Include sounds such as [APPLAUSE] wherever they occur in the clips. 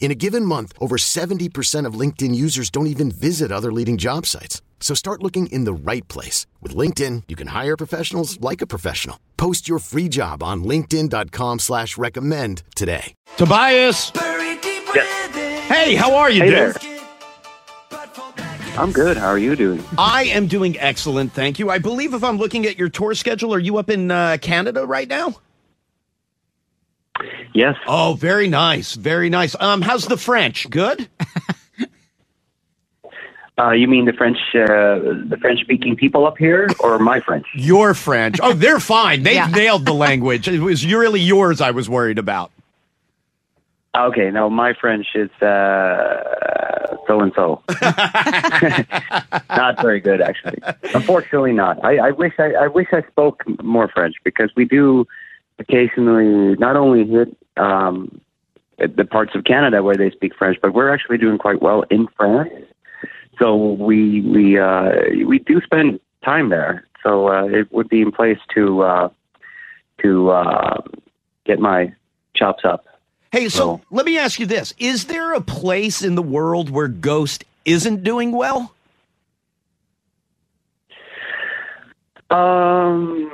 In a given month, over 70% of LinkedIn users don't even visit other leading job sites. So start looking in the right place. With LinkedIn, you can hire professionals like a professional. Post your free job on linkedin.com slash recommend today. Tobias! Yes. Hey, how are you, Hey dude? there. I'm good. How are you doing? I am doing excellent, thank you. I believe if I'm looking at your tour schedule, are you up in uh, Canada right now? Yes. Oh, very nice, very nice. Um, how's the French? Good. [LAUGHS] Uh, you mean the French, uh, the French-speaking people up here, or my French? [LAUGHS] Your French? Oh, they're fine. They Yeah. [LAUGHS] nailed the language. It was really yours I was worried about. Okay, no, my French is uh, so and so. Not very good, actually. Unfortunately, not. I, I wish I, I wish I spoke more French because we do occasionally not only hit um, the parts of Canada where they speak French, but we're actually doing quite well in France. So we we uh, we do spend time there. So uh, it would be in place to uh, to uh, get my chops up. Hey, so So- let me ask you this: Is there a place in the world where Ghost isn't doing well? Um,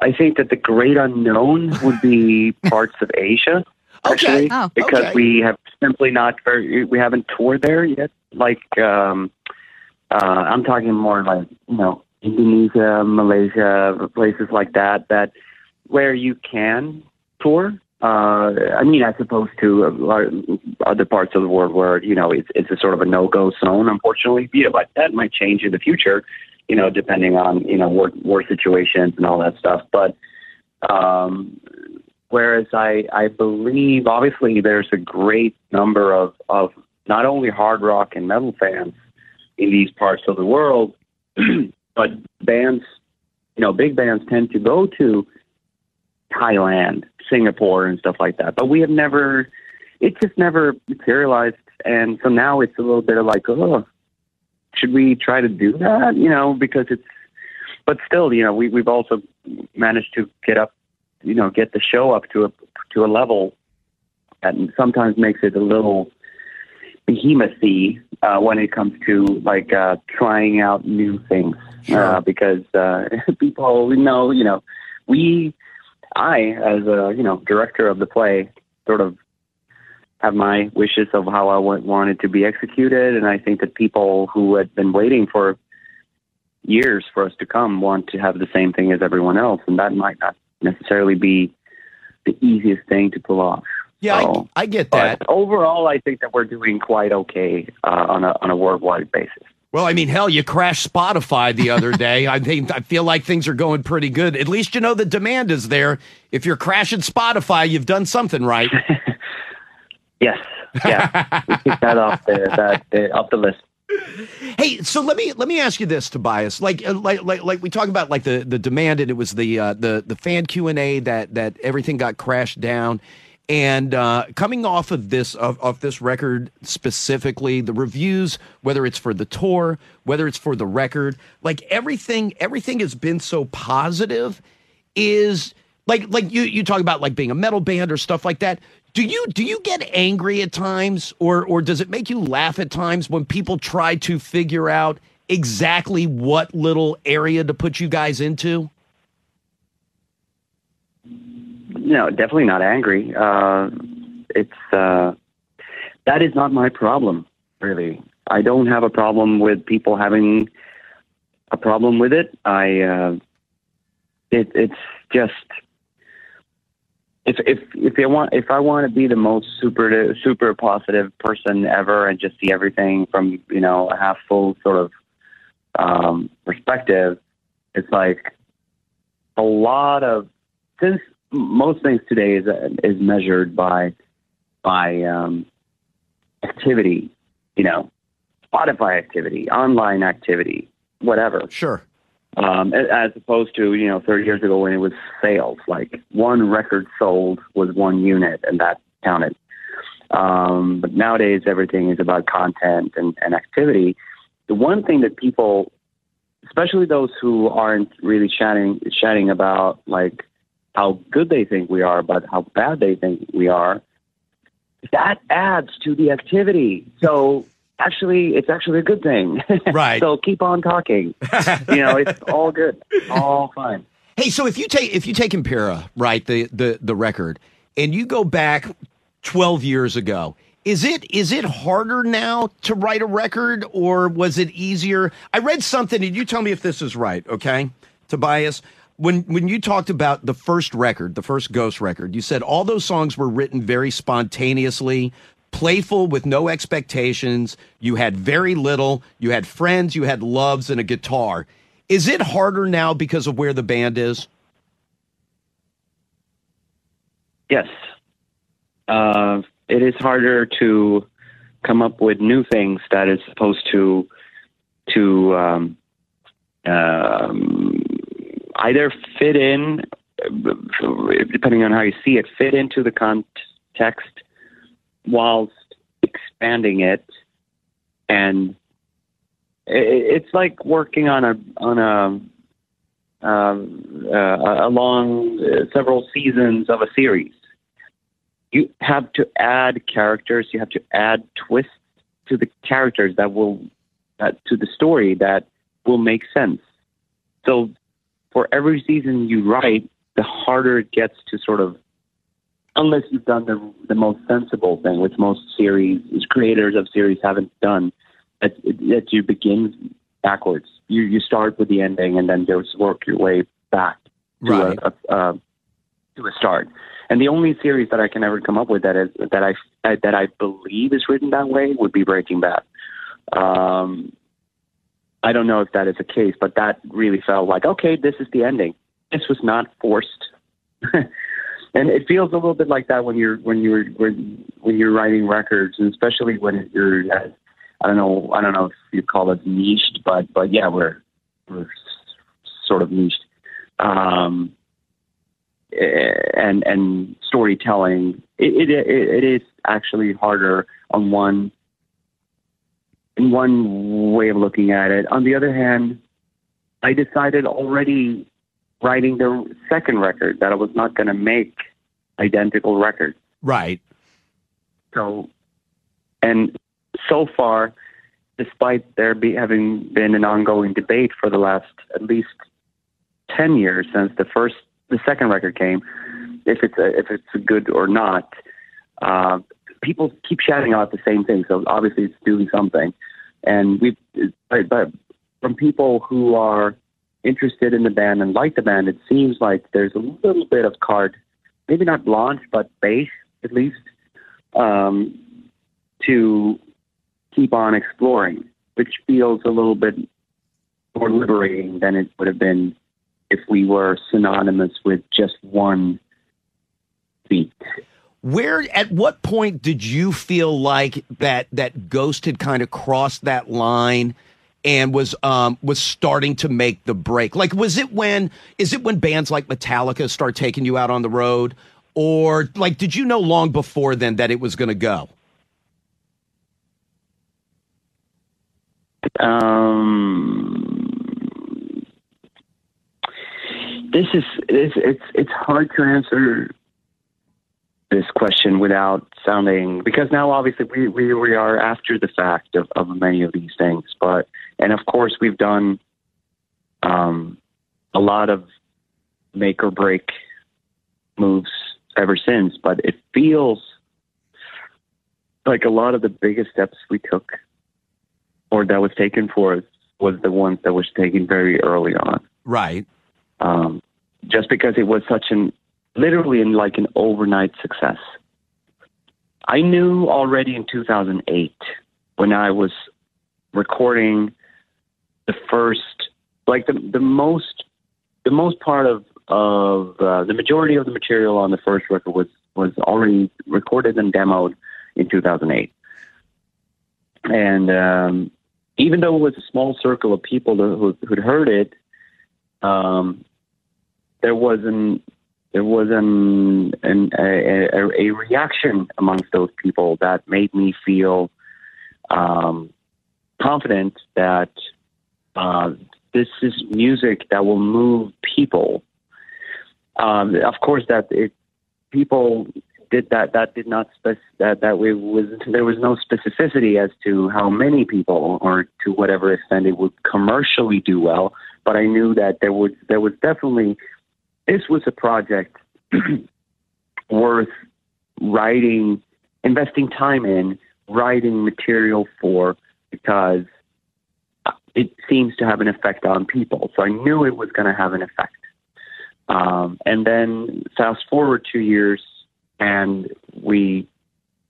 I think that the great unknown would be [LAUGHS] parts of Asia. Okay. Actually, Oh, because okay. we have simply not very, we haven't toured there yet. Like, um, uh, I'm talking more like you know Indonesia, Malaysia, places like that. That where you can tour. Uh, I mean, as opposed to other parts of the world where you know it's it's a sort of a no-go zone. Unfortunately, yeah, but that might change in the future. You know, depending on you know war war situations and all that stuff. But um, whereas I I believe obviously there's a great number of of not only hard rock and metal fans in these parts of the world, [CLEARS THROAT] but bands, you know, big bands tend to go to Thailand, Singapore, and stuff like that. But we have never, it just never materialized. And so now it's a little bit of like, oh, should we try to do that? You know, because it's, but still, you know, we, we've also managed to get up, you know, get the show up to a, to a level that sometimes makes it a little behemouthy uh, when it comes to like uh, trying out new things uh, because uh, [LAUGHS] people know, you know, we, I as a you know director of the play, sort of have my wishes of how I want, want it to be executed, and I think that people who had been waiting for years for us to come want to have the same thing as everyone else, and that might not necessarily be the easiest thing to pull off. Yeah, So- I, I get that. but overall, I think that we're doing quite okay uh, on a on a worldwide basis. Well, I mean, hell, you crashed Spotify the other [LAUGHS] day. I think I feel like things are going pretty good. At least you know the demand is there. If you're crashing Spotify, you've done something right. [LAUGHS] Yes, yeah, [LAUGHS] we kicked that off the that the, off the list. Hey, so let me let me ask you this, Tobias. Like uh, like like like we talk about like the the demand, and it was the uh, the the fan Q and A that that everything got crashed down. And uh, coming off of this of, of this record specifically, the reviews, whether it's for the tour, whether it's for the record, like everything everything has been so positive. Is like like you you talk about like being a metal band or stuff like that. Do you do you get angry at times, or or does it make you laugh at times when people try to figure out exactly what little area to put you guys into? No, definitely not angry. Uh, it's uh, that is not my problem, really. I don't have a problem with people having a problem with it. I uh, it, it's just if if if I want if I want to be the most super super positive person ever and just see everything from you know a half full sort of um, perspective, it's like a lot of since most things today is is measured by by um, activity, you know, Spotify activity, online activity, whatever. Sure. Um, as opposed to you know 30 years ago when it was sales, like one record sold was one unit, and that counted. Um, but nowadays, everything is about content and, and activity. The one thing that people, especially those who aren't really chatting chatting about like how good they think we are, but how bad they think we are, that adds to the activity. So actually, it's actually a good thing. [LAUGHS] Right. so keep on talking. you know, it's [LAUGHS] all good, all fine. Hey, so if you take if you take Impera, right, the the the record, and you go back twelve years ago, is it is it harder now to write a record, or was it easier? I read something, and you tell me if this is right, okay, Tobias. When when you talked about the first record, the first Ghost record, you said all those songs were written very spontaneously, playful with no expectations. You had very little. You had friends, you had loves, and a guitar. Is it harder now because of where the band is? Yes. Uh, it is harder to come up with new things that is supposed to to um, um, either fit in, depending on how you see it, fit into the context whilst expanding it, and it's like working on a on a um, uh, along uh, several seasons of a series. You have to add characters. You have to add twists to the characters that will uh, to the story that will make sense. So, for every season you write, the harder it gets to sort of unless you've done the the most sensible thing, which most series creators of series haven't done, that, that you begin backwards. You you start with the ending and then just work your way back to Right. a, a, a to a start. And the only series that I can ever come up with that is that I that I believe is written that way would be Breaking Bad. Um, I don't know if that is the case, but that really felt like okay, this is the ending. This was not forced. [LAUGHS] and it feels a little bit like that when you're when you're when, when you're writing records, and especially when you're I don't know I don't know if you call it niched, but but yeah, we're we're sort of niched. Um, and and storytelling, it, it it is actually harder on one in one way of looking at it. On the other hand, I decided already writing the second record that I was not going to make identical records. Right. So, and so far, despite there be having been an ongoing debate for the last at least ten years since the first, the second record came, if it's a, if it's a good or not, uh, people keep shouting out the same thing. So obviously, it's doing something, and we, but, but from people who are interested in the band and like the band, it seems like there's a little bit of card, maybe not launch, but base at least, um, to keep on exploring, which feels a little bit more liberating than it would have been if we were synonymous with just one beat. Where at what point did you feel like that that Ghost had kind of crossed that line and was um was starting to make the break? Like was it when is it when bands like Metallica start taking you out on the road or like did you know long before then that it was going to go? Um, this is it's it's it's hard to answer this question without sounding because now obviously we, we, we are after the fact of, of many of these things but and of course we've done um, a lot of make or break moves ever since but it feels like a lot of the biggest steps we took or that was taken for us was the ones that was taken very early on Right. um, just because it was such an literally in like an overnight success. I knew already in 2008 when I was recording the first, like the the most, the most part of of uh, the majority of the material on the first record was was already recorded and demoed in 2008. And um, even though it was a small circle of people who, who'd heard it, um, there was an there was an, an a, a, a, reaction amongst those people that made me feel um, confident that uh, this is music that will move people. Um, of course, that it, people did that. That did not spec that that we was there was no specificity as to how many people or to whatever extent it would commercially do well. But I knew that there was there was definitely this was a project [CLEARS THROAT] worth writing, investing time in, writing material for because it seems to have an effect on people. So I knew it was going to have an effect. Um, and then fast forward two years, and we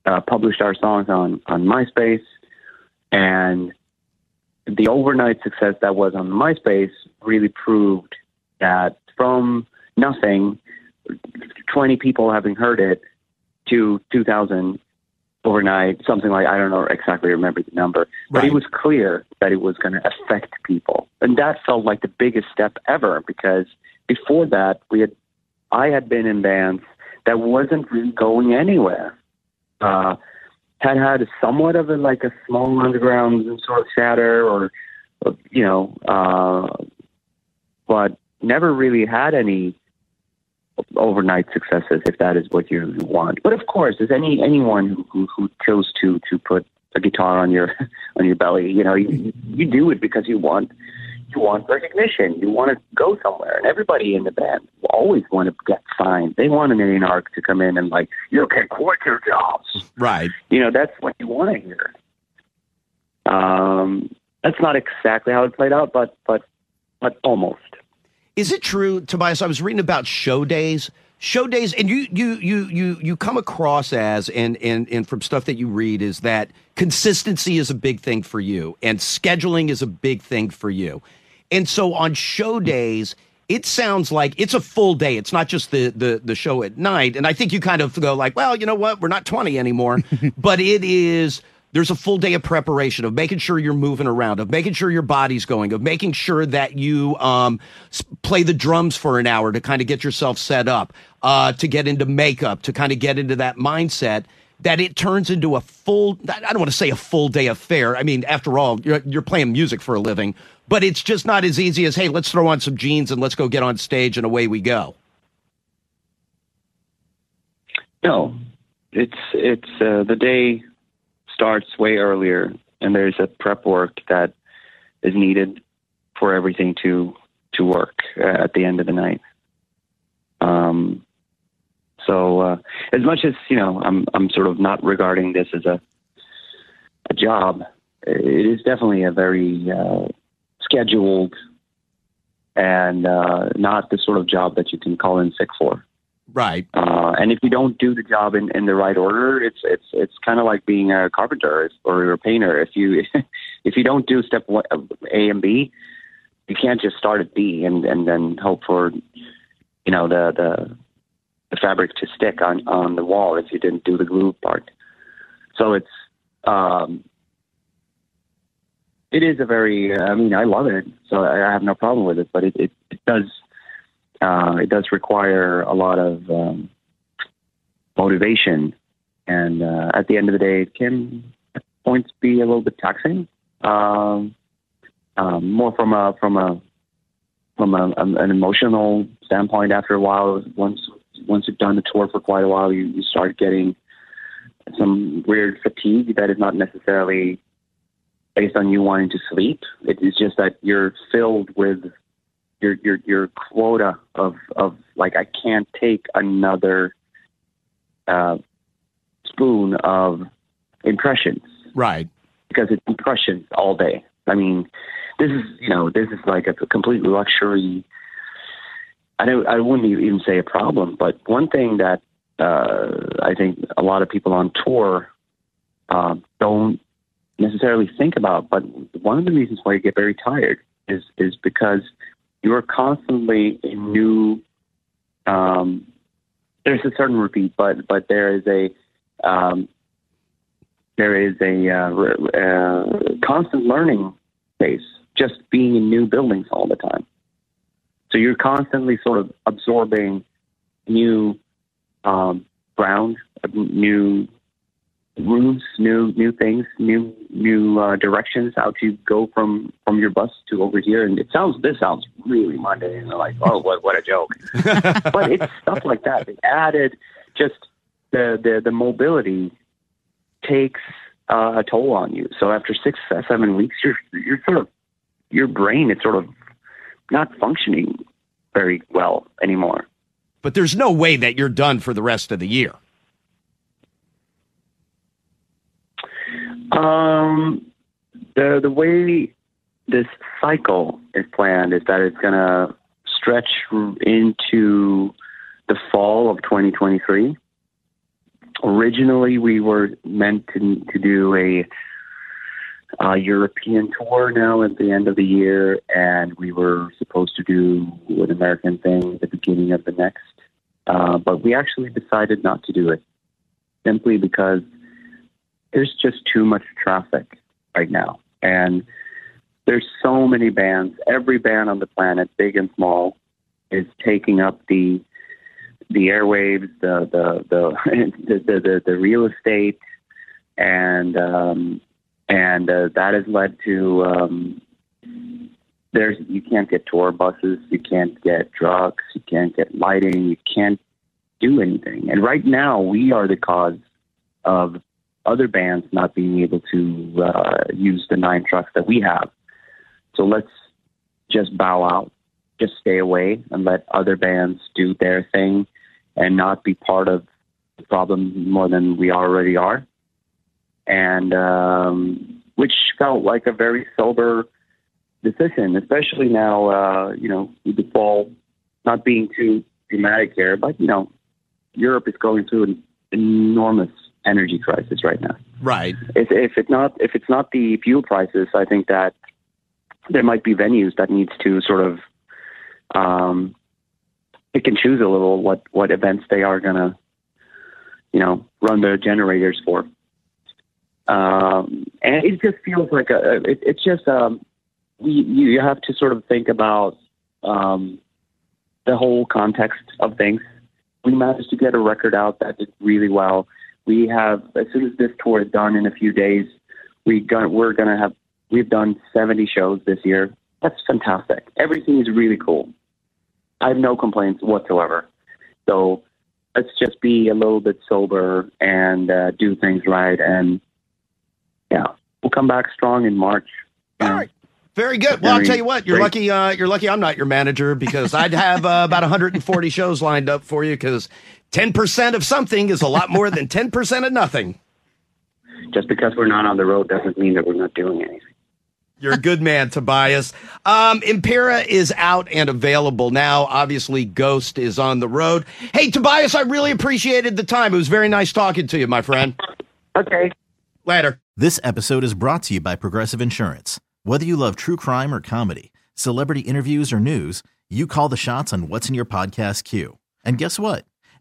uh, published our songs on on MySpace, and the overnight success that was on MySpace really proved that from nothing, 20 people having heard it to 2,000 overnight, something like I don't know exactly remember the number, but right. it was clear that it was going to affect people, and that felt like the biggest step ever because before that we had I had been in bands that wasn't really going anywhere. Uh, had had somewhat of a like a small underground sort of chatter, or you know, uh, but never really had any overnight successes if that is what you want. But of course, as any anyone who, who, who chose to to put a guitar on your [LAUGHS] on your belly, you know, you, you do it because you want you want recognition. You want to go somewhere, and everybody in the band will always want to get signed. They want an A&R to come in and like, you can quit your jobs. Right. You know, that's what you want to hear. Um, that's not exactly how it played out, but but but almost. Is it true, Tobias? I was reading about show days. Show days, and you you you you you come across as and and and from stuff that you read is that consistency is a big thing for you, and scheduling is a big thing for you, and so on show days it sounds like it's a full day. It's not just the, the the show at night. And I think you kind of go like, well, you know what? We're not 20 anymore. [LAUGHS] but it is there's a full day of preparation of making sure you're moving around, of making sure your body's going, of making sure that you um, play the drums for an hour to kind of get yourself set up, uh, to get into makeup, to kind of get into that mindset. That it turns into a full, I don't want to say a full day affair. I mean, after all, you're, you're playing music for a living, but it's just not as easy as, hey, let's throw on some jeans and let's go get on stage and away we go. No, it's it's uh, the day starts way earlier, and there's a prep work that is needed for everything to to work uh, at the end of the night. Um, so uh, as much as you know, I'm I'm sort of not regarding this as a a job. It is definitely a very uh, scheduled and uh, not the sort of job that you can call in sick for. Right. Uh, and if you don't do the job in, in the right order, it's it's it's kind of like being a carpenter or a painter. If you [LAUGHS] if you don't do step one, A and B, you can't just start at B and and then hope for you know the the the fabric to stick on on the wall if you didn't do the glue part. So it's um, it is a very I mean I love it, so I have no problem with it. But it it, it does uh, it does require a lot of um, motivation, and uh, at the end of the day, it can at points be a little bit taxing. Um, um, more from a from a from a, an emotional standpoint. After a while, once once you've done the tour for quite a while, you, you start getting some weird fatigue that is not necessarily based on you wanting to sleep. It is just that you're filled with your your your quota of of like I can't take another uh, spoon of impressions. Right. Because it's impressions all day. I mean, this is you know this is like a completely luxury I don't, I wouldn't even say a problem, but one thing that uh, I think a lot of people on tour uh, don't necessarily think about, but one of the reasons why you get very tired is is because you are constantly in new. Um, there's a certain repeat, but but there is a um, there is a uh, uh, constant learning phase, just being in new buildings all the time. So you're constantly sort of absorbing new um, ground, new rooms, new new things, new new uh, directions. How to go from from your bus to over here, and it sounds this sounds really mundane. And they're like, oh, what what a joke! [LAUGHS] but it's stuff like that. It added just the the the mobility takes uh, a toll on you. So after six seven weeks, you're you're sort of your brain is sort of not functioning very well anymore. But there's no way that you're done for the rest of the year. Um, the the way this cycle is planned is that it's going to stretch into the fall of 2023. Originally, we were meant to to do a European tour now at the end of the year, and we were supposed to do an American thing at the beginning of the next. Uh, but we actually decided not to do it simply because there's just too much traffic right now. And there's so many bands. Every band on the planet, big and small, is taking up the the airwaves, the the the [LAUGHS] the, the, the, the real estate, and um, and uh, that has led to um, there's you can't get tour buses, you can't get trucks, you can't get lighting, you can't do anything. And right now, we are the cause of other bands not being able to uh, use the nine trucks that we have. So let's just bow out, just stay away, and let other bands do their thing, and not be part of the problem more than we already are and um, which felt like a very sober decision, especially now, uh, you know, with the fall not being too dramatic here, but, you know, Europe is going through an enormous energy crisis right now. Right. If, if it's not if it's not the fuel prices, I think that there might be venues that needs to sort of um, pick and choose a little what what events they are gonna you know run their generators for. Um, and it just feels like a, it, it's just, um, you, you have to sort of think about um, the whole context of things. We managed to get a record out that did really well. We have, as soon as this tour is done in a few days, we got, we're going to have, we've done 70 shows this year. That's fantastic. Everything is really cool. I have no complaints whatsoever. So let's just be a little bit sober and uh, do things right and yeah, we'll come back strong in March. All right. Very good. Well, I'll tell you what, you're great. lucky. Uh, you're lucky. I'm not your manager because I'd have uh, about 140 shows lined up for you because 10 percent of something is a lot more than [LAUGHS] 10 percent of nothing. Just because we're not on the road doesn't mean that we're not doing anything. You're a good man, Tobias. Um, Impera is out and available now. Obviously, Ghost is on the road. Hey, Tobias, I really appreciated the time. It was very nice talking to you, my friend. Okay. Later. This episode is brought to you by Progressive Insurance. Whether you love true crime or comedy, celebrity interviews or news, you call the shots on what's in your podcast queue. And guess what?